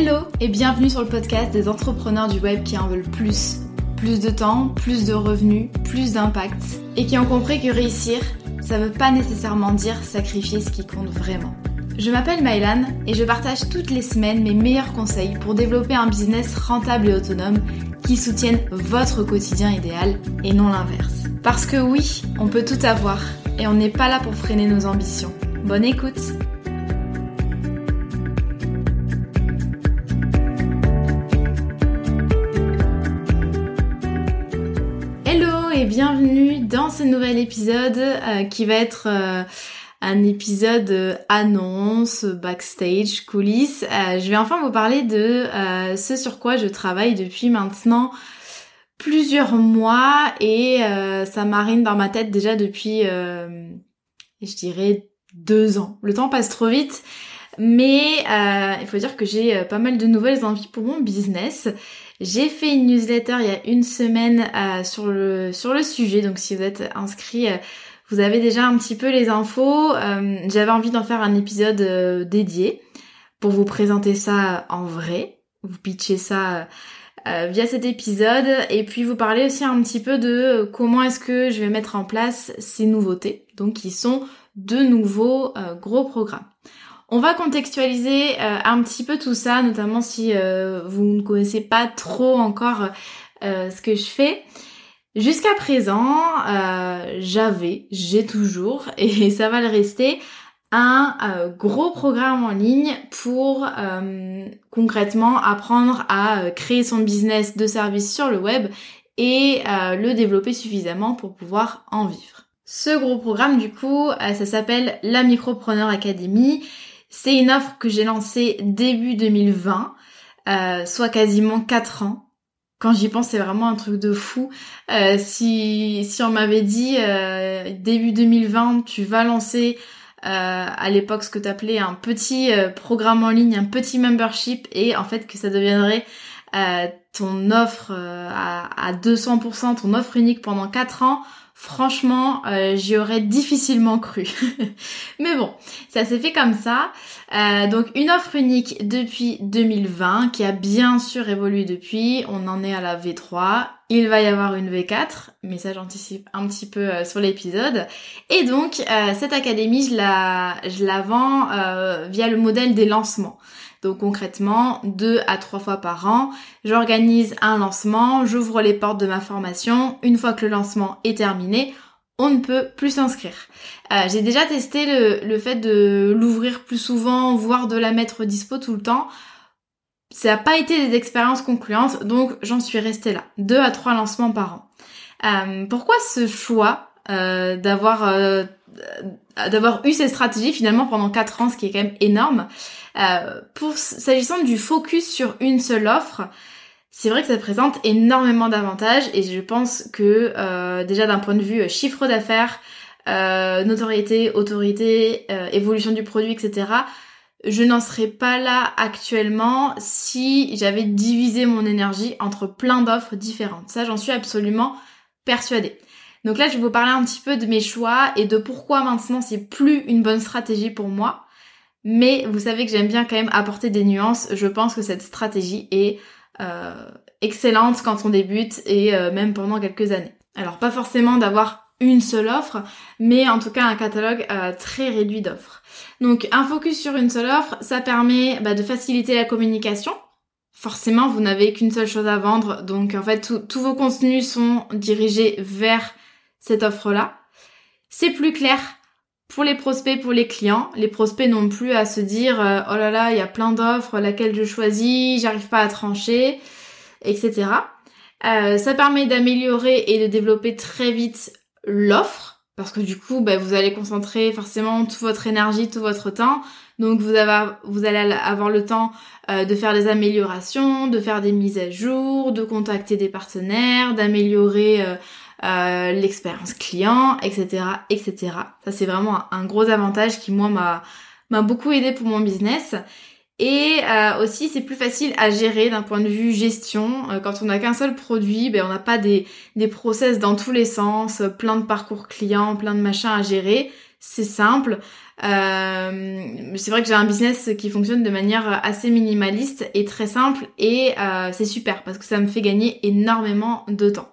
Hello et bienvenue sur le podcast des entrepreneurs du web qui en veulent plus. Plus de temps, plus de revenus, plus d'impact. Et qui ont compris que réussir, ça veut pas nécessairement dire sacrifier ce qui compte vraiment. Je m'appelle Maëlan et je partage toutes les semaines mes meilleurs conseils pour développer un business rentable et autonome qui soutienne votre quotidien idéal et non l'inverse. Parce que oui, on peut tout avoir et on n'est pas là pour freiner nos ambitions. Bonne écoute bienvenue dans ce nouvel épisode euh, qui va être euh, un épisode euh, annonce, backstage, coulisses. je vais enfin vous parler de ce sur quoi je travaille depuis maintenant plusieurs mois et ça marine dans ma tête déjà depuis, je dirais, deux ans. Le temps passe trop vite, mais il faut dire que j'ai pas mal de nouvelles envies pour mon business. J'ai fait une newsletter il y a une semaine euh, sur, le, sur le sujet, donc si vous êtes inscrit, euh, vous avez déjà un petit peu les infos. Euh, j'avais envie d'en faire un épisode dédié pour vous présenter ça en vrai, vous pitcher ça via cet épisode et puis vous parler aussi un petit peu de comment est-ce que je vais mettre en place ces nouveautés, donc qui sont de nouveaux gros programmes. On va contextualiser euh, un petit peu tout ça, notamment si euh, vous ne connaissez pas trop encore euh, ce que je fais. Jusqu'à présent, j'avais, j'ai toujours, et ça va le rester, un gros programme en ligne pour concrètement apprendre à créer son business de service sur le web et le développer suffisamment pour pouvoir en vivre. Ce gros programme, du coup, ça s'appelle la Micropreneur Academy c'est une offre que j'ai lancée début 2020, euh, soit quasiment 4 ans. Quand j'y pense, c'est vraiment un truc de fou. Euh, si, si on m'avait dit euh, début 2020, tu vas lancer à l'époque ce que tu appelais un petit programme en ligne, un petit membership, et en fait que ça deviendrait ton offre à, à 200%, ton offre unique pendant 4 ans, Franchement, euh, j'y aurais difficilement cru. Mais bon, ça s'est fait comme ça. Euh, donc une offre unique depuis 2020 qui a bien sûr évolué depuis. On en est à la V3. Il va y avoir une V4, mais ça j'anticipe un petit peu euh, sur l'épisode. Et donc cette académie, je la, je la vends via le modèle des lancements. Donc concrètement, deux à trois fois par an, j'organise un lancement, j'ouvre les portes de ma formation. Une fois que le lancement est terminé, on ne peut plus s'inscrire. Euh, j'ai déjà testé le, fait de l'ouvrir plus souvent, voire de la mettre dispo tout le temps. Ça n'a pas été des expériences concluantes, donc j'en suis restée là. Deux à trois lancements par an. Euh, pourquoi ce choix euh, d'avoir d'avoir eu cette stratégie finalement pendant quatre ans, ce qui est quand même énorme? Euh, pour s'agissant du focus sur une seule offre, c'est vrai que ça présente énormément d'avantages et je pense que euh, déjà d'un point de vue euh, chiffre d'affaires, notoriété, autorité, évolution du produit, etc. Je n'en serais pas là actuellement si j'avais divisé mon énergie entre plein d'offres différentes. Ça, j'en suis absolument persuadée. Donc là, je vais vous parler un petit peu de mes choix et de pourquoi maintenant c'est plus une bonne stratégie pour moi. Mais vous savez que j'aime bien quand même apporter des nuances. Je pense que cette stratégie est euh, excellente quand on débute et euh, même pendant quelques années. Alors pas forcément d'avoir une seule offre, mais en tout cas un catalogue euh, très réduit d'offres. Donc un focus sur une seule offre, ça permet bah, de faciliter la communication. Forcément, vous n'avez qu'une seule chose à vendre, donc en fait tous vos contenus sont dirigés vers cette offre-là. C'est plus clair pour les prospects, pour les clients, les prospects n'ont plus à se dire euh, oh là là, il y a plein d'offres, laquelle je choisis, j'arrive pas à trancher, etc. Euh, ça permet d'améliorer et de développer très vite l'offre parce que du coup, bah, vous allez concentrer forcément toute votre énergie, tout votre temps. Donc vous, avez, vous allez avoir le temps euh, de faire des améliorations, de faire des mises à jour, de contacter des partenaires, d'améliorer euh, l'expérience client, etc., etc. Ça c'est vraiment un, gros avantage qui moi m'a m'a beaucoup aidé pour mon business. Et euh, aussi, c'est plus facile à gérer d'un point de vue gestion. Euh, quand on n'a qu'un seul produit, ben, on n'a pas des, des process dans tous les sens, plein de parcours clients, plein de machins à gérer. c'est simple. C'est vrai que j'ai un business qui fonctionne de manière assez minimaliste et très simple et c'est super parce que ça me fait gagner énormément de temps.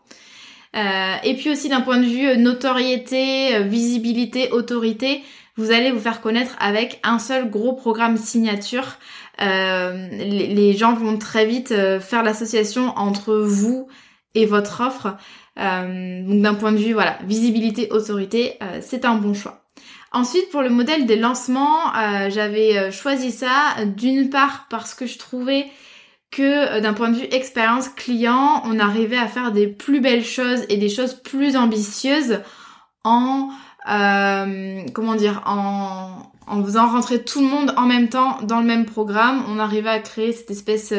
Euh, et puis aussi d'un point de vue notoriété, visibilité, autorité, vous allez vous faire connaître avec un seul gros programme signature. Les, gens vont très vite faire l'association entre vous et votre offre. donc d'un point de vue voilà visibilité, autorité, c'est un bon choix. Ensuite, pour le modèle des lancements, euh, j'avais euh, choisi ça d'une part parce que je trouvais que euh, d'un point de vue expérience client, on arrivait à faire des plus belles choses et des choses plus ambitieuses en comment dire en, en faisant rentrer tout le monde en même temps dans le même programme. On arrivait à créer cette espèce,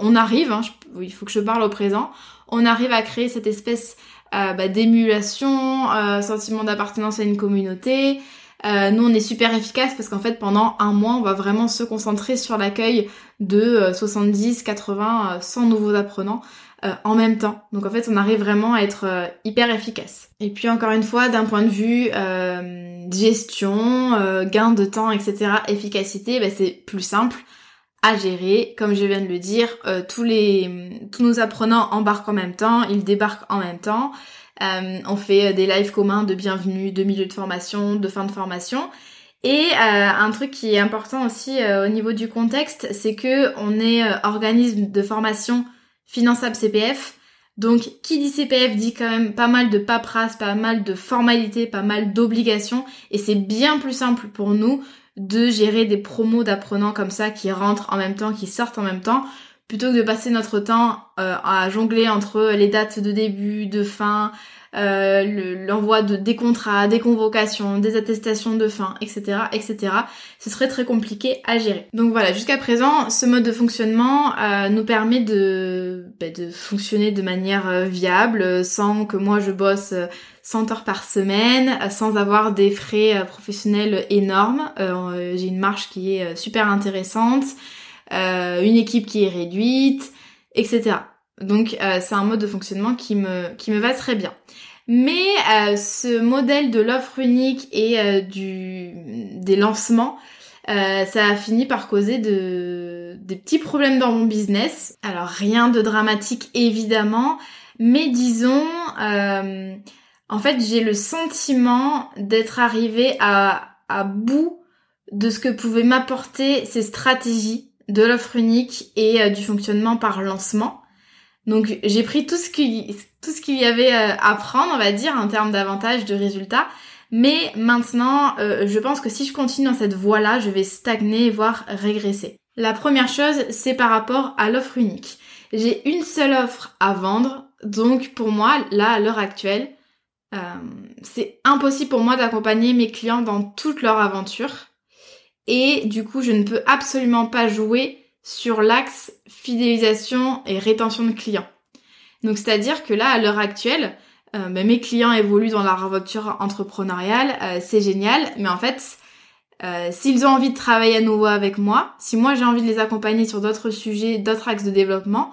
on arrive, hein, il faut que je parle au présent, on arrive à créer cette espèce bah, d'émulation, sentiment d'appartenance à une communauté, euh, nous, on est super efficace parce qu'en fait, pendant un mois, on va vraiment se concentrer sur l'accueil de 70, 80, 100 nouveaux apprenants euh, en même temps. Donc en fait, on arrive vraiment à être euh, hyper efficace. Et puis encore une fois, d'un point de vue gestion, gain de temps, etc., efficacité, bah, c'est plus simple à gérer. Comme je viens de le dire, tous les tous nos apprenants embarquent en même temps, ils débarquent en même temps. Euh, on fait euh, des lives communs de bienvenue, de milieu de formation, de fin de formation. Et euh, un truc qui est important aussi au niveau du contexte, c'est que on est organisme de formation finançable CPF. Donc qui dit CPF dit quand même pas mal de paperasse, pas mal de formalités, pas mal d'obligations. Et c'est bien plus simple pour nous de gérer des promos d'apprenants comme ça qui rentrent en même temps, qui sortent en même temps, plutôt que de passer notre temps euh, à jongler entre les dates de début, de fin, euh, l'envoi de des contrats, des convocations, des attestations de fin, etc., etc. Ce serait très compliqué à gérer. Donc voilà, jusqu'à présent, ce mode de fonctionnement euh, nous permet de, bah, de fonctionner de manière viable, sans que moi je bosse 100 heures par semaine, sans avoir des frais professionnels énormes. J'ai une marge qui est super intéressante. Euh, une équipe qui est réduite, etc. Donc euh, c'est un mode de fonctionnement qui me, qui me va très bien. Mais euh, ce modèle de l'offre unique et du, des lancements, ça a fini par causer de, des petits problèmes dans mon business. Alors rien de dramatique évidemment, mais disons, en fait j'ai le sentiment d'être arrivée à, à bout de ce que pouvaient m'apporter ces stratégies de l'offre unique et euh, du fonctionnement par lancement. Donc j'ai pris tout ce qu'il y avait euh, à prendre, on va dire, en termes d'avantages, de résultats. Mais maintenant, euh, je pense que si je continue dans cette voie-là, je vais stagner, voire régresser. La première chose, c'est par rapport à l'offre unique. J'ai une seule offre à vendre, donc pour moi, là, à l'heure actuelle, c'est impossible pour moi d'accompagner mes clients dans toute leur aventure et du coup je ne peux absolument pas jouer sur l'axe fidélisation et rétention de clients. Donc c'est-à-dire que là à l'heure actuelle, euh, ben, mes clients évoluent dans leur aventure entrepreneuriale, euh, c'est génial, mais en fait euh, s'ils ont envie de travailler à nouveau avec moi, si moi j'ai envie de les accompagner sur d'autres sujets, d'autres axes de développement,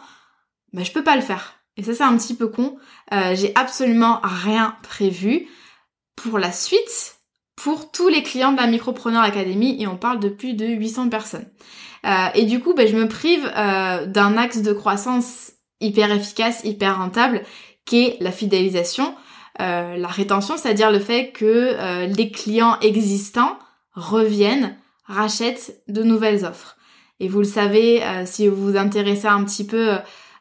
ben je peux pas le faire. Et ça c'est un petit peu con. j'ai absolument rien prévu pour la suite pour tous les clients de la Micropreneur Academy et on parle de plus de 800 personnes. Euh, et du coup, ben, je me prive euh, d'un axe de croissance hyper efficace, hyper rentable, qui est la fidélisation, euh, la rétention, c'est-à-dire le fait que les clients existants reviennent, rachètent de nouvelles offres. Et vous le savez, si vous vous intéressez un petit peu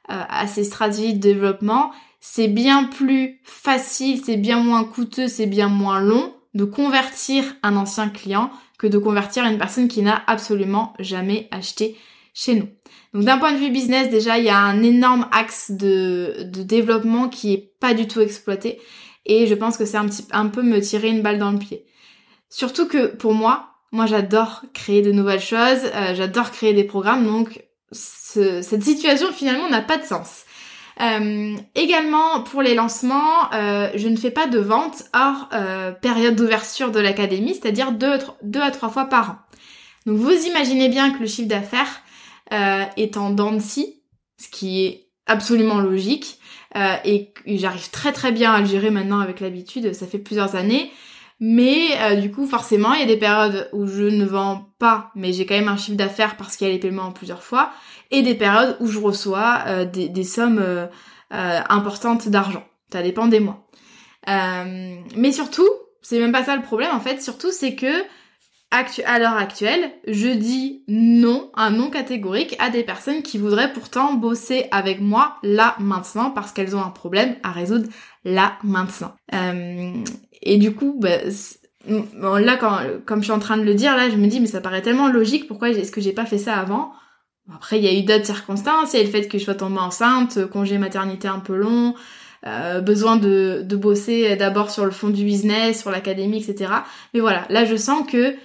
à ces stratégies de développement, c'est bien plus facile, c'est bien moins coûteux, c'est bien moins long de convertir un ancien client que de convertir une personne qui n'a absolument jamais acheté chez nous. Donc d'un point de vue business, déjà, il y a un énorme axe de, de développement qui est pas du tout exploité. Et je pense que c'est un petit un peu me tirer une balle dans le pied. Surtout que pour moi, moi j'adore créer de nouvelles choses, euh, j'adore créer des programmes, donc cette situation finalement n'a pas de sens. Euh, également pour les lancements, euh, je ne fais pas de vente hors euh, période d'ouverture de l'académie, c'est-à-dire deux, deux à trois fois par an. Donc vous imaginez bien que le chiffre d'affaires est en dents de scie, ce qui est absolument logique, et j'arrive très très bien à le gérer maintenant avec l'habitude, ça fait plusieurs années. Mais euh, du coup, forcément, il y a des périodes où je ne vends pas, mais j'ai quand même un chiffre d'affaires parce qu'il y a les paiements en plusieurs fois, et des périodes où je reçois euh, des, sommes euh, importantes d'argent. Ça dépend des mois. mais surtout, c'est même pas ça le problème en fait. Surtout, c'est que à l'heure actuelle, je dis non, un non catégorique à des personnes qui voudraient pourtant bosser avec moi là maintenant parce qu'elles ont un problème à résoudre là maintenant. Euh, et du coup, bah, là, quand, comme je suis en train de le dire, là, je me dis, mais ça paraît tellement logique, pourquoi est-ce que j'ai pas fait ça avant? Après, il y a eu d'autres circonstances, il y a le fait que je sois tombée enceinte, congé maternité un peu long, euh, besoin de, de bosser d'abord sur le fond du business, sur l'académie, etc. Mais voilà, là, je sens que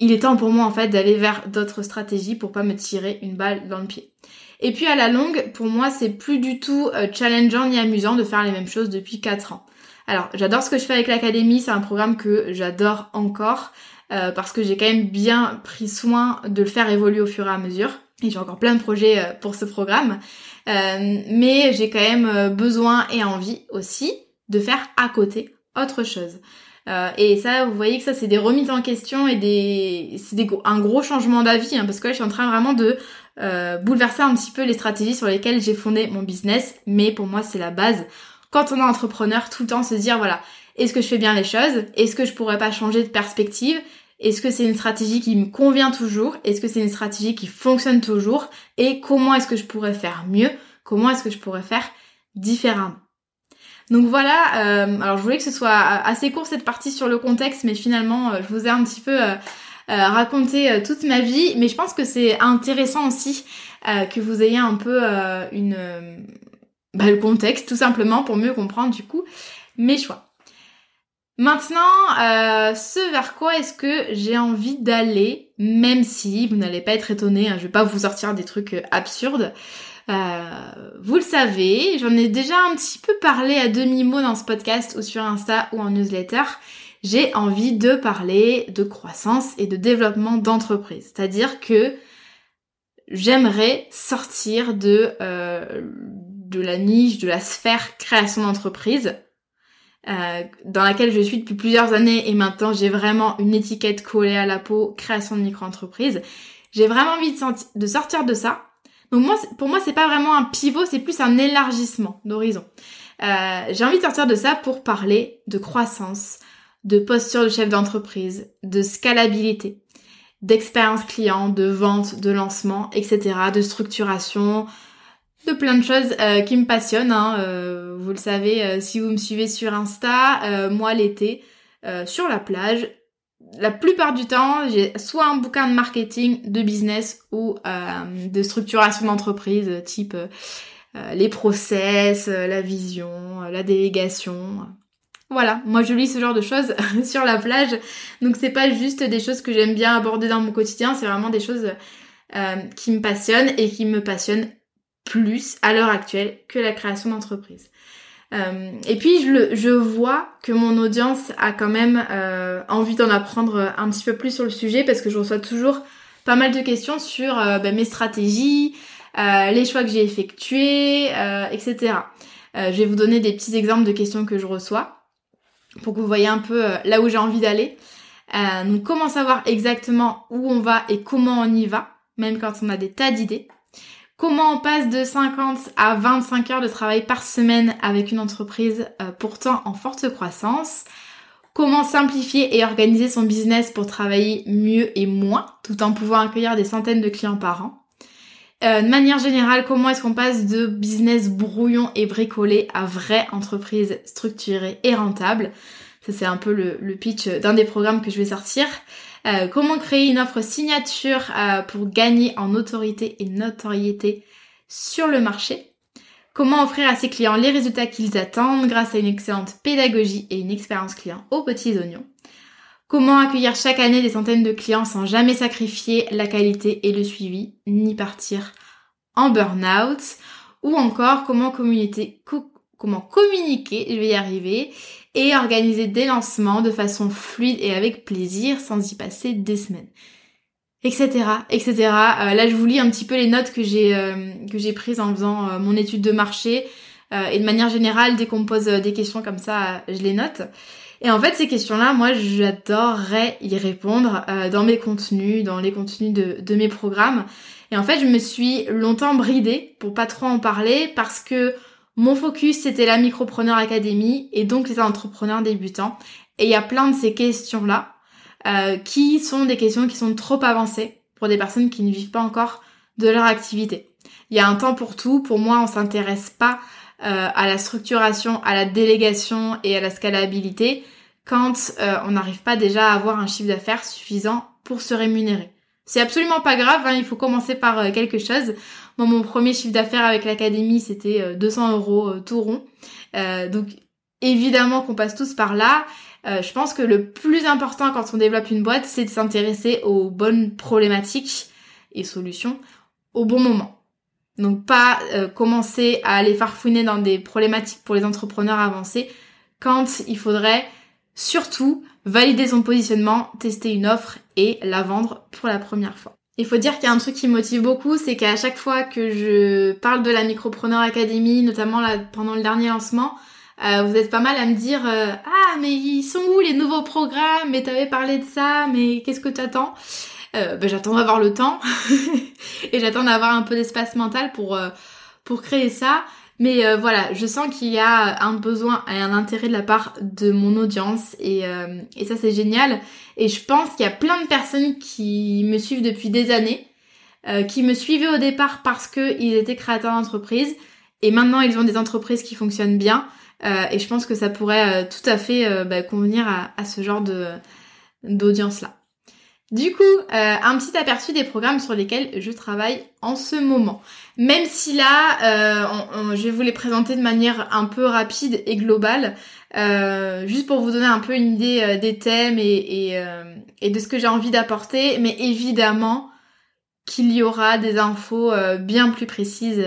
il est temps pour moi en fait d'aller vers d'autres stratégies pour pas me tirer une balle dans le pied. Et puis à la longue, pour moi, c'est plus du tout euh, challengeant ni amusant de faire les mêmes choses depuis 4 ans. Alors, j'adore ce que je fais avec l'académie, c'est un programme que j'adore encore euh, parce que j'ai quand même bien pris soin de le faire évoluer au fur et à mesure. Et j'ai encore plein de projets euh, pour ce programme. mais j'ai quand même besoin et envie aussi de faire à côté autre chose. Euh, et ça, vous voyez que ça, c'est des remises en question et des, c'est des, un gros changement d'avis, hein, parce que là, je suis en train vraiment de euh, bouleverser un petit peu les stratégies sur lesquelles j'ai fondé mon business. Mais pour moi, c'est la base. Quand on est entrepreneur, tout le temps se dire, voilà, est-ce que je fais bien les choses? Est-ce que je pourrais pas changer de perspective? Est-ce que c'est une stratégie qui me convient toujours? Est-ce que c'est une stratégie qui fonctionne toujours? Et comment est-ce que je pourrais faire mieux? Comment est-ce que je pourrais faire différemment? Donc voilà, euh, alors je voulais que ce soit assez court cette partie sur le contexte, mais finalement euh, je vous ai un petit peu euh, raconté toute ma vie, mais je pense que c'est intéressant aussi que vous ayez un peu une bah, le contexte tout simplement pour mieux comprendre du coup mes choix. Maintenant, ce vers quoi est-ce que j'ai envie d'aller, même si vous n'allez pas être étonné, hein, je vais pas vous sortir des trucs absurdes. Euh, vous le savez, j'en ai déjà un petit peu parlé à demi-mot dans ce podcast ou sur Insta ou en newsletter. J'ai envie de parler de croissance et de développement d'entreprise. C'est-à-dire que j'aimerais sortir de, euh, de la niche, de la sphère création d'entreprise, euh, dans laquelle je suis depuis plusieurs années et maintenant j'ai vraiment une étiquette collée à la peau, création de micro-entreprise. J'ai vraiment envie de, sortir de ça donc moi, pour moi, c'est pas vraiment un pivot, c'est plus un élargissement d'horizon. Euh, j'ai envie de sortir de ça pour parler de croissance, de posture de chef d'entreprise, de scalabilité, d'expérience client, de vente, de lancement, etc., de structuration, de plein de choses euh, qui me passionnent. Hein. Euh, vous le savez, si vous me suivez sur Insta, moi l'été, sur la plage, la plupart du temps, j'ai soit un bouquin de marketing, de business ou euh, de structuration d'entreprise, type euh, les process, euh, la vision, la délégation. Voilà, moi je lis ce genre de choses sur la plage, donc c'est pas juste des choses que j'aime bien aborder dans mon quotidien, c'est vraiment des choses qui me passionnent et qui me passionnent plus à l'heure actuelle que la création d'entreprise. Euh, et puis je, le, je vois que mon audience a quand même euh, envie d'en apprendre un petit peu plus sur le sujet parce que je reçois toujours pas mal de questions sur euh, ben, mes stratégies, les choix que j'ai effectués, etc. je vais vous donner des petits exemples de questions que je reçois pour que vous voyez un peu là où j'ai envie d'aller. donc comment savoir exactement où on va et comment on y va, même quand on a des tas d'idées. Comment on passe de 50 à 25 heures de travail par semaine avec une entreprise euh, pourtant en forte croissance Comment simplifier et organiser son business pour travailler mieux et moins tout en pouvant accueillir des centaines de clients par an euh, de manière générale, comment est-ce qu'on passe de business brouillon et bricolé à vraie entreprise structurée et rentable? Ça c'est un peu le pitch d'un des programmes que je vais sortir. Euh, comment créer une offre signature euh, pour gagner en autorité et notoriété sur le marché? Comment offrir à ses clients les résultats qu'ils attendent grâce à une excellente pédagogie et une expérience client aux petits oignons? Comment accueillir chaque année des centaines de clients sans jamais sacrifier la qualité et le suivi, ni partir en burn-out? Ou encore comment communiquer, je vais y arriver, et organiser des lancements de façon fluide et avec plaisir sans y passer des semaines? Etc etc euh, là je vous lis un petit peu les notes que j'ai euh, que j'ai prises en faisant euh, mon étude de marché et de manière générale, dès qu'on me pose des questions comme ça, je les note. Et en fait, ces questions-là, moi, j'adorerais y répondre dans mes contenus, dans les contenus de, de mes programmes. Et en fait, je me suis longtemps bridée pour pas trop en parler parce que mon focus, c'était la Micropreneur Academy et donc les entrepreneurs débutants. Et il y a plein de ces questions-là euh, qui sont des questions qui sont trop avancées pour des personnes qui ne vivent pas encore de leur activité. Il y a un temps pour tout. Pour moi, on s'intéresse pas euh, à la structuration, à la délégation et à la scalabilité quand euh, on n'arrive pas déjà à avoir un chiffre d'affaires suffisant pour se rémunérer. C'est absolument pas grave, hein, il faut commencer par euh, quelque chose. Moi, mon premier chiffre d'affaires avec l'académie, c'était 200 euh, euros euh, tout rond. donc, évidemment qu'on passe tous par là. je pense que le plus important quand on développe une boîte, c'est de s'intéresser aux bonnes problématiques et solutions au bon moment. Donc, pas commencer à aller farfouiner dans des problématiques pour les entrepreneurs avancés quand il faudrait surtout valider son positionnement, tester une offre et la vendre pour la première fois. Il faut dire qu'il y a un truc qui me motive beaucoup, c'est qu'à chaque fois que je parle de la Micropreneur Academy, notamment pendant le dernier lancement, euh, vous êtes pas mal à me dire euh, ah mais ils sont où les nouveaux programmes? Mais t'avais parlé de ça, mais qu'est-ce que t'attends? Euh, ben, j'attends d'avoir le temps et j'attends d'avoir un peu d'espace mental pour euh, pour créer ça. Mais euh, voilà, je sens qu'il y a un besoin et un intérêt de la part de mon audience et, euh, et ça c'est génial. Et je pense qu'il y a plein de personnes qui me suivent depuis des années, euh, qui me suivaient au départ parce qu'ils étaient créateurs d'entreprise et maintenant ils ont des entreprises qui fonctionnent bien. et je pense que ça pourrait tout à fait bah, convenir à, à, ce genre de d'audience là. Du coup, euh, un petit aperçu des programmes sur lesquels je travaille en ce moment. Même si là, euh, je vais vous les présenter de manière un peu rapide et globale, euh, juste pour vous donner un peu une idée des thèmes et, de ce que j'ai envie d'apporter, mais évidemment qu'il y aura des infos bien plus précises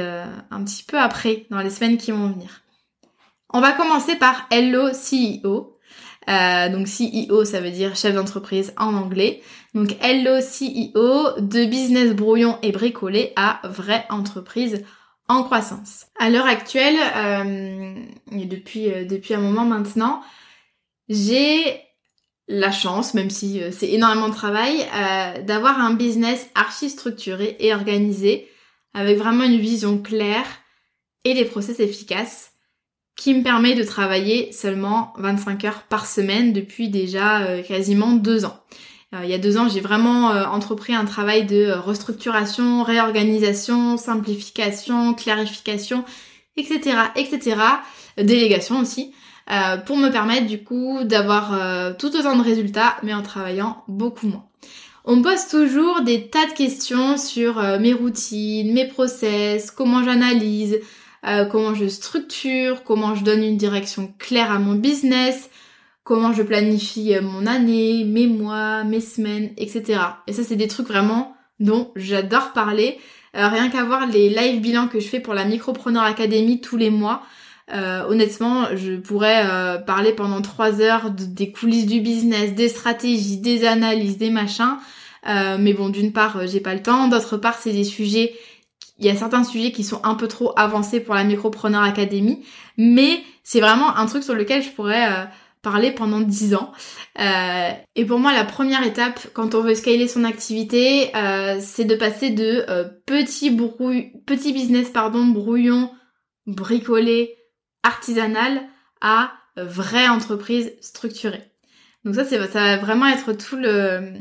un petit peu après, dans les semaines qui vont venir. On va commencer par Hello CEO. Donc CEO, ça veut dire chef d'entreprise en anglais. Donc Hello CEO, de business brouillon et bricolé à vraie entreprise en croissance. À l'heure actuelle, euh, et depuis, euh, depuis un moment maintenant, j'ai la chance, même si c'est énormément de travail, d'avoir un business archi structuré et organisé, avec vraiment une vision claire et des process efficaces qui me permet de travailler seulement 25 heures par semaine depuis déjà euh, quasiment deux ans. Euh, il y a deux ans, j'ai vraiment euh, entrepris un travail de restructuration, réorganisation, simplification, clarification, etc., etc., délégation aussi, pour me permettre du coup d'avoir tout autant de résultats, mais en travaillant beaucoup moins. On me pose toujours des tas de questions sur mes routines, mes process, comment j'analyse, euh, comment je structure, comment je donne une direction claire à mon business, comment je planifie euh, mon année, mes mois, mes semaines, etc. Et ça, c'est des trucs vraiment dont j'adore parler. Euh, rien qu'à voir les live bilans que je fais pour la Micropreneur Academy tous les mois. honnêtement, je pourrais parler pendant trois heures des coulisses du business, des stratégies, des analyses, des machins. mais bon, d'une part, j'ai pas le temps. D'autre part, c'est des sujets il y a certains sujets qui sont un peu trop avancés pour la Micropreneur Academy, mais c'est vraiment un truc sur lequel je pourrais euh, parler pendant 10 ans. Euh, et pour moi, la première étape quand on veut scaler son activité, euh, c'est de passer de petit, brouille, petit business pardon, brouillon, bricolé, artisanal à vraie entreprise structurée. Donc ça, ça va vraiment être tout le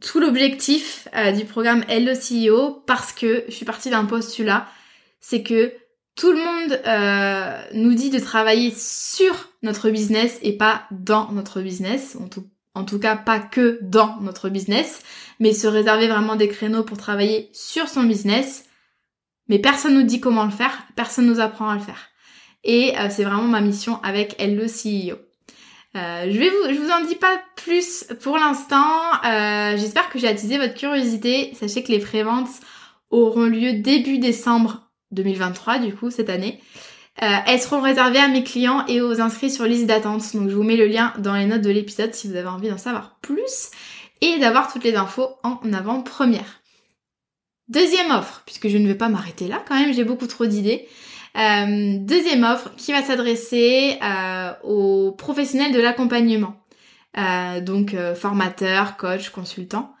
tout l'objectif euh, du programme Hello CEO parce que je suis partie d'un postulat, c'est que tout le monde euh, nous dit de travailler sur notre business et pas dans notre business, en tout, cas pas que dans notre business, mais se réserver vraiment des créneaux pour travailler sur son business. Mais personne nous dit comment le faire, personne nous apprend à le faire. Et euh, c'est vraiment ma mission avec Hello CEO. Euh, je vais vous, je vous en dis pas plus pour l'instant. J'espère que j'ai attisé votre curiosité. Sachez que les préventes auront lieu début décembre 2023, du coup, cette année. Euh, elles seront réservées à mes clients et aux inscrits sur liste d'attente. Donc je vous mets le lien dans les notes de l'épisode si vous avez envie d'en savoir plus et d'avoir toutes les infos en avant-première. Deuxième offre, puisque je ne vais pas m'arrêter là quand même, j'ai beaucoup trop d'idées. deuxième offre qui va s'adresser aux professionnels de l'accompagnement. donc formateur, coach, consultant.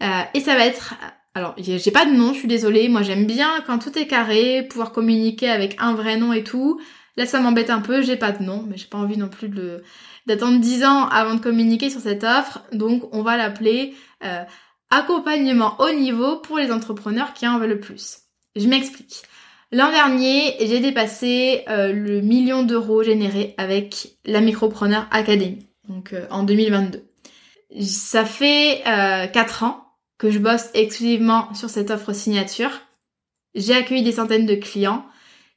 et ça va être alors, j'ai pas de nom, je suis désolée. Moi, j'aime bien quand tout est carré, pouvoir communiquer avec un vrai nom et tout. Là, ça m'embête un peu, j'ai pas de nom, mais j'ai pas envie non plus de d'attendre 10 ans avant de communiquer sur cette offre. Donc, on va l'appeler euh, accompagnement haut niveau pour les entrepreneurs qui en veulent le plus. Je m'explique. L'an dernier, j'ai dépassé euh, le million d'euros générés avec la Micropreneur Academy, donc euh, en 2022. Ça fait 4 ans que je bosse exclusivement sur cette offre signature. J'ai accueilli des centaines de clients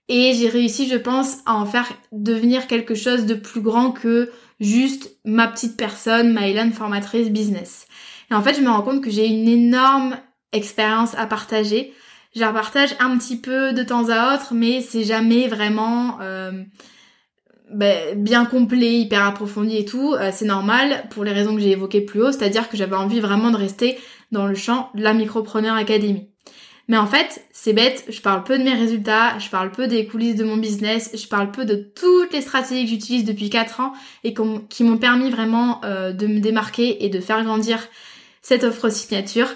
et j'ai réussi, je pense, à en faire devenir quelque chose de plus grand que juste ma petite personne, Mylan formatrice business. Et en fait, je me rends compte que j'ai une énorme expérience à partager. Je la partage un petit peu de temps à autre, mais c'est jamais vraiment euh, ben, bien complet, hyper approfondi et tout. Euh, c'est normal pour les raisons que j'ai évoquées plus haut, c'est-à-dire que j'avais envie vraiment de rester dans le champ de la Micropreneur Academy. Mais en fait, c'est bête, je parle peu de mes résultats, je parle peu des coulisses de mon business, je parle peu de toutes les stratégies que j'utilise depuis 4 ans et qui m'ont permis vraiment euh, de me démarquer et de faire grandir cette offre signature.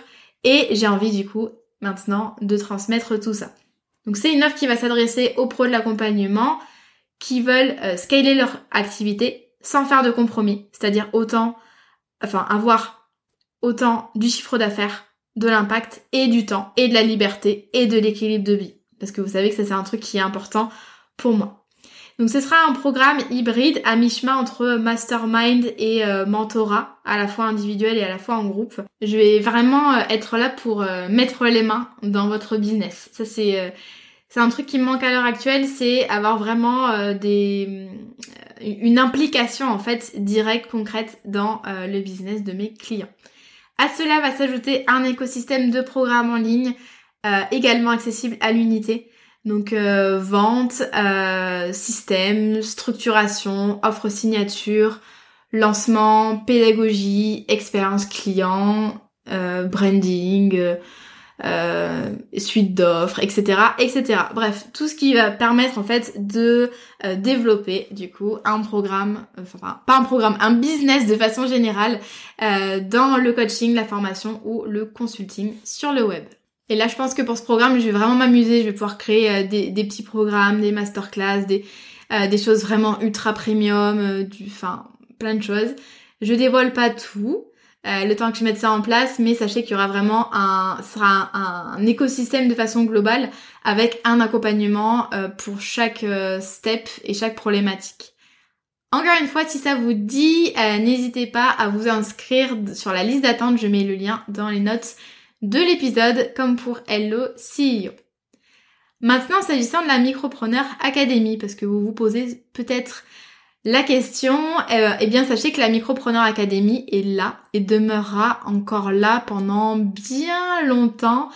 Et j'ai envie du coup maintenant de transmettre tout ça. Donc c'est une offre qui va s'adresser aux pros de l'accompagnement qui veulent euh, scaler leur activité sans faire de compromis, c'est-à-dire autant, enfin avoir autant du chiffre d'affaires, de l'impact et du temps et de la liberté et de l'équilibre de vie. Parce que vous savez que ça c'est un truc qui est important pour moi. Donc ce sera un programme hybride à mi-chemin entre mastermind et euh, mentorat, à la fois individuel et à la fois en groupe. Je vais vraiment euh, être là pour euh, mettre les mains dans votre business. Ça c'est un truc qui me manque à l'heure actuelle, c'est avoir vraiment des une implication en fait directe, concrète dans le business de mes clients. À cela va s'ajouter un écosystème de programmes en ligne euh, également accessible à l'unité. Donc euh, vente, euh, système, structuration, offre signature, lancement, pédagogie, expérience client, branding, euh, suite d'offres, etc., etc. Bref, tout ce qui va permettre en fait de euh, développer du coup un programme, euh, enfin pas un programme, un business de façon générale dans le coaching, la formation ou le consulting sur le web. Et là, je pense que pour ce programme, je vais vraiment m'amuser. Je vais pouvoir créer des, des, petits programmes, des masterclass, des, des choses vraiment ultra premium, du, enfin plein de choses. Je dévoile pas tout. Euh, le temps que je mette ça en place, mais sachez qu'il y aura vraiment un, sera un, écosystème de façon globale avec un accompagnement euh, pour chaque euh, step et chaque problématique. Encore une fois, si ça vous dit, n'hésitez pas à vous inscrire sur la liste d'attente, je mets le lien dans les notes de l'épisode, comme pour Hello CEO. Maintenant, s'agissant de la Micropreneur Academy, parce que vous vous posez peut-être la question, euh, eh bien sachez que la Micropreneur Academy est là et demeurera encore là pendant bien longtemps.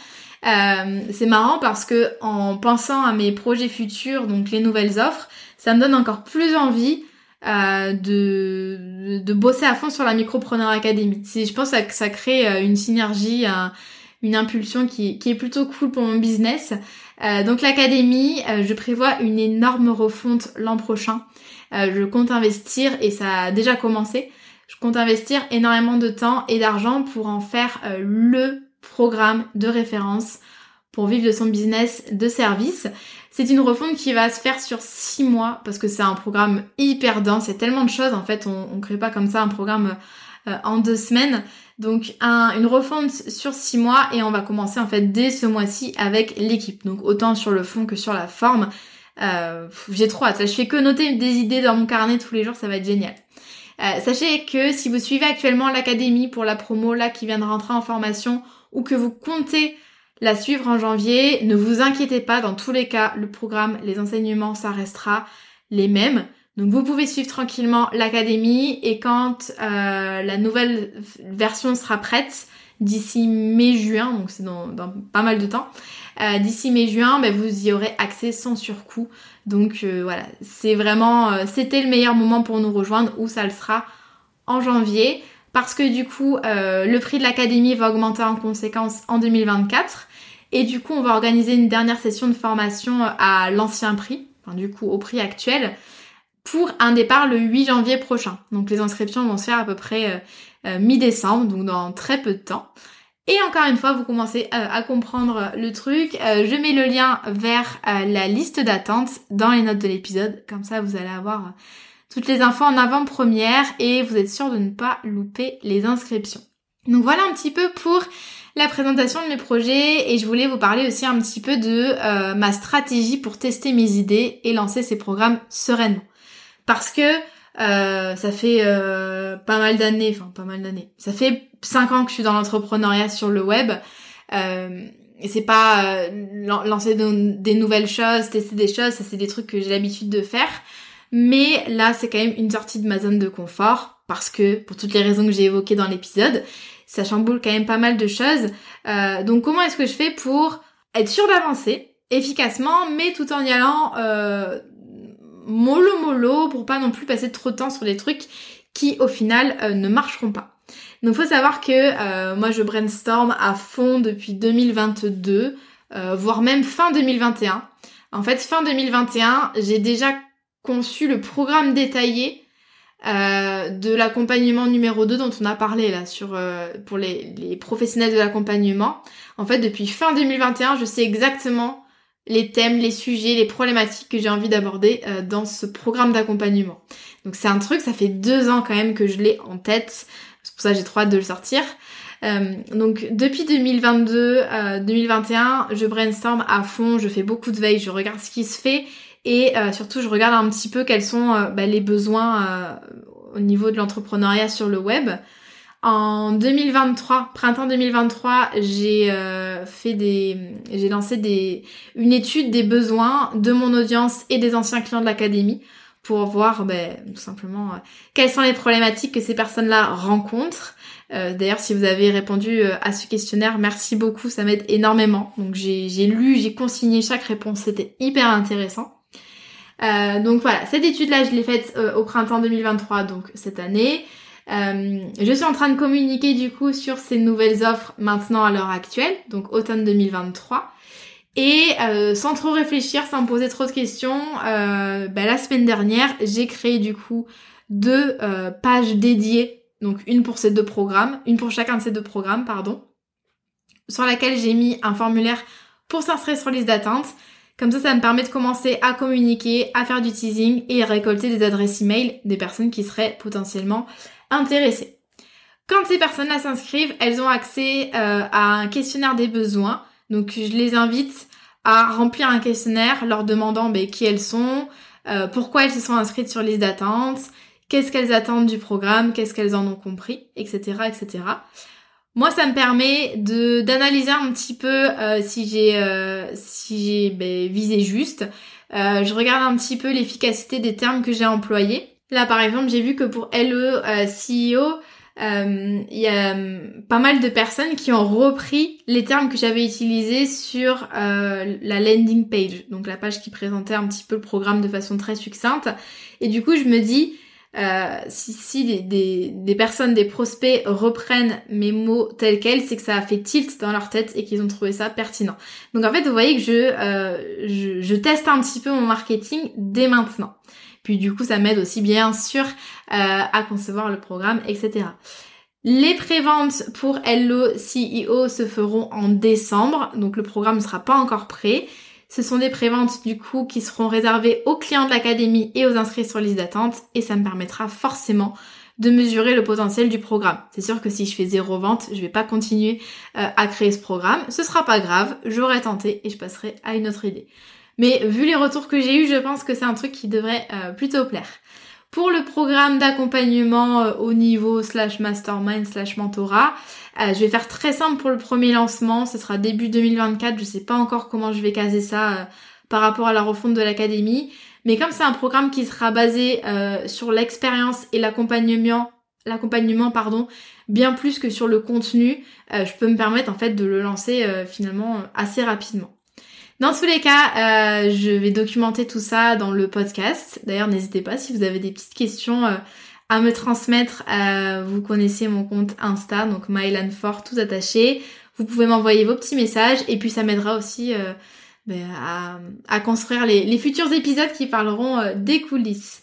Euh, c'est marrant parce que en pensant à mes projets futurs, donc les nouvelles offres, ça me donne encore plus envie euh, de, bosser à fond sur la Micropreneur Academy. Je pense que ça crée une synergie, une impulsion qui, est plutôt cool pour mon business. donc l'académie, je prévois une énorme refonte l'an prochain. Euh, je compte investir, et ça a déjà commencé, je compte investir énormément de temps et d'argent pour en faire euh, le programme de référence pour vivre de son business de service. C'est une refonte qui va se faire sur six mois parce que c'est un programme hyper dense, il y a tellement de choses en fait, on, ne crée pas comme ça un programme euh, en deux semaines. Donc une refonte sur six mois et on va commencer en fait dès ce mois-ci avec l'équipe. Donc autant sur le fond que sur la forme. Euh, j'ai trop hâte. je fais que noter des idées dans mon carnet tous les jours, ça va être génial. Euh, sachez que si vous suivez actuellement l'académie pour la promo là qui vient de rentrer en formation ou que vous comptez la suivre en janvier, ne vous inquiétez pas, dans tous les cas, le programme, les enseignements, ça restera les mêmes. Donc vous pouvez suivre tranquillement l'académie et quand euh, la nouvelle version sera prête, d'ici mai-juin, donc c'est dans, pas mal de temps, euh, d'ici mai-juin, ben, vous y aurez accès sans surcoût. Donc euh, voilà, c'est vraiment, euh, c'était le meilleur moment pour nous rejoindre ou ça le sera en janvier parce que du coup, le prix de l'académie va augmenter en conséquence en 2024 et du coup, on va organiser une dernière session de formation à l'ancien prix. enfin du coup au prix actuel, pour un départ le 8 janvier prochain. Donc les inscriptions vont se faire à peu près mi-décembre, donc dans très peu de temps. Et encore une fois, vous commencez à comprendre le truc. je mets le lien vers la liste d'attente dans les notes de l'épisode. Comme ça, vous allez avoir toutes les infos en avant-première et vous êtes sûr de ne pas louper les inscriptions. Donc voilà un petit peu pour la présentation de mes projets et je voulais vous parler aussi un petit peu de euh, ma stratégie pour tester mes idées et lancer ces programmes sereinement. Parce que euh, ça fait euh, pas mal d'années, enfin pas mal d'années, ça fait 5 ans que je suis dans l'entrepreneuriat sur le web. et c'est pas lancer des nouvelles choses, tester des choses, ça c'est des trucs que j'ai l'habitude de faire. Mais là, c'est quand même une sortie de ma zone de confort parce que, pour toutes les raisons que j'ai évoquées dans l'épisode, ça chamboule quand même pas mal de choses. Euh, donc comment est-ce que je fais pour être sûr d'avancer efficacement, mais tout en y allant euh, mollo mollo pour pas non plus passer trop de temps sur des trucs qui au final euh, ne marcheront pas. Donc faut savoir que euh, moi je brainstorm à fond depuis 2022, voire même fin 2021. En fait fin 2021 j'ai déjà conçu le programme détaillé euh, de l'accompagnement numéro 2 dont on a parlé là sur euh, pour les, professionnels de l'accompagnement. En fait, depuis fin 2021, je sais exactement les thèmes, les sujets, les problématiques que j'ai envie d'aborder euh, dans ce programme d'accompagnement. Donc c'est un truc, ça fait deux ans quand même que je l'ai en tête. C'est pour ça que j'ai trop hâte de le sortir. donc depuis 2022, 2021, je brainstorm à fond, je fais beaucoup de veille, je regarde ce qui se fait et euh, surtout, je regarde un petit peu quels sont euh, bah, les besoins euh, au niveau de l'entrepreneuriat sur le web. En 2023, printemps 2023, j'ai fait des, j'ai lancé des, une étude des besoins de mon audience et des anciens clients de l'académie pour voir ben, tout simplement quelles sont les problématiques que ces personnes-là rencontrent. D'ailleurs, si vous avez répondu à ce questionnaire, merci beaucoup, ça m'aide énormément. Donc j'ai lu, j'ai consigné chaque réponse, c'était hyper intéressant. Euh, donc voilà, cette étude-là, je l'ai faite euh, au printemps 2023, donc cette année. Euh, je suis en train de communiquer du coup sur ces nouvelles offres maintenant à l'heure actuelle, donc automne 2023. Et sans trop réfléchir, sans me poser trop de questions, bah, la semaine dernière, j'ai créé du coup deux pages dédiées, donc une pour ces deux programmes, une pour chacun de ces deux programmes, pardon, sur laquelle j'ai mis un formulaire pour s'inscrire sur liste d'attente comme ça, ça me permet de commencer à communiquer, à faire du teasing et à récolter des adresses email des personnes qui seraient potentiellement intéressées. Quand ces personnes-là s'inscrivent, elles ont accès euh, à un questionnaire des besoins. Donc je les invite à remplir un questionnaire leur demandant ben, qui elles sont, euh, pourquoi elles se sont inscrites sur liste d'attente, qu'est-ce qu'elles attendent du programme, qu'est-ce qu'elles en ont compris, etc., etc. Moi, ça me permet de d'analyser un petit peu euh, si j'ai euh, si j'ai ben, visé juste. Euh, je regarde un petit peu l'efficacité des termes que j'ai employés. Là, par exemple, j'ai vu que pour LE CEO, il y a pas mal de personnes qui ont repris les termes que j'avais utilisés sur la landing page, donc la page qui présentait un petit peu le programme de façon très succincte. Et du coup, je me dis, euh, si, des, personnes, des prospects reprennent mes mots tels quels, c'est que ça a fait tilt dans leur tête et qu'ils ont trouvé ça pertinent. Donc en fait, vous voyez que je, euh, je, je, teste un petit peu mon marketing dès maintenant. Puis du coup, ça m'aide aussi bien sûr euh, à concevoir le programme, etc. Les préventes pour Hello CEO se feront en décembre, donc le programme ne sera pas encore prêt. Ce sont des préventes du coup qui seront réservées aux clients de l'académie et aux inscrits sur liste d'attente et ça me permettra forcément de mesurer le potentiel du programme. C'est sûr que si je fais zéro vente, je vais pas continuer euh, à créer ce programme. Ce sera pas grave, j'aurai tenté et je passerai à une autre idée. Mais vu les retours que j'ai eus, je pense que c'est un truc qui devrait euh, plutôt plaire. Pour le programme d'accompagnement euh, au niveau slash mastermind slash mentorat, euh, je vais faire très simple pour le premier lancement, ce sera début 2024, je sais pas encore comment je vais caser ça par rapport à la refonte de l'académie, mais comme c'est un programme qui sera basé sur l'expérience et l'accompagnement, l'accompagnement pardon, bien plus que sur le contenu, je peux me permettre en fait de le lancer finalement assez rapidement. Dans tous les cas, euh, je vais documenter tout ça dans le podcast. D'ailleurs, n'hésitez pas si vous avez des petites questions euh, à me transmettre. Euh, vous connaissez mon compte Insta, donc mylanfort, tout attaché. Vous pouvez m'envoyer vos petits messages et puis ça m'aidera aussi ben, à, construire les, futurs épisodes qui parleront des coulisses.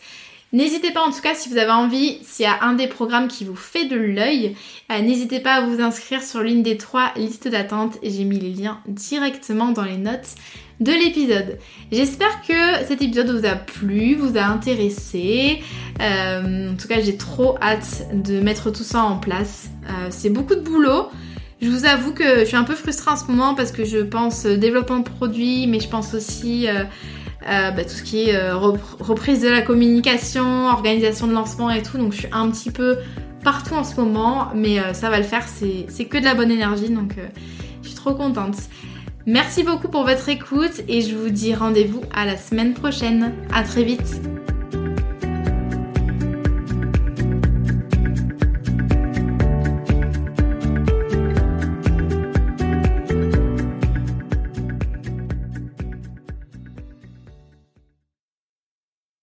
N'hésitez pas en tout cas si vous avez envie, s'il y a un des programmes qui vous fait de l'œil, n'hésitez pas à vous inscrire sur l'une des trois listes d'attente et j'ai mis les liens directement dans les notes de l'épisode. J'espère que cet épisode vous a plu, vous a intéressé. Euh, en tout cas, j'ai trop hâte de mettre tout ça en place. Euh, c'est beaucoup de boulot. Je vous avoue que je suis un peu frustrée en ce moment parce que je pense développement de produits, mais je pense aussi euh, bah, tout ce qui est reprise de la communication, organisation de lancement et tout. Donc je suis un petit peu partout en ce moment, mais ça va le faire. C'est que de la bonne énergie, donc je suis trop contente. Merci beaucoup pour votre écoute et je vous dis rendez-vous à la semaine prochaine. À très vite.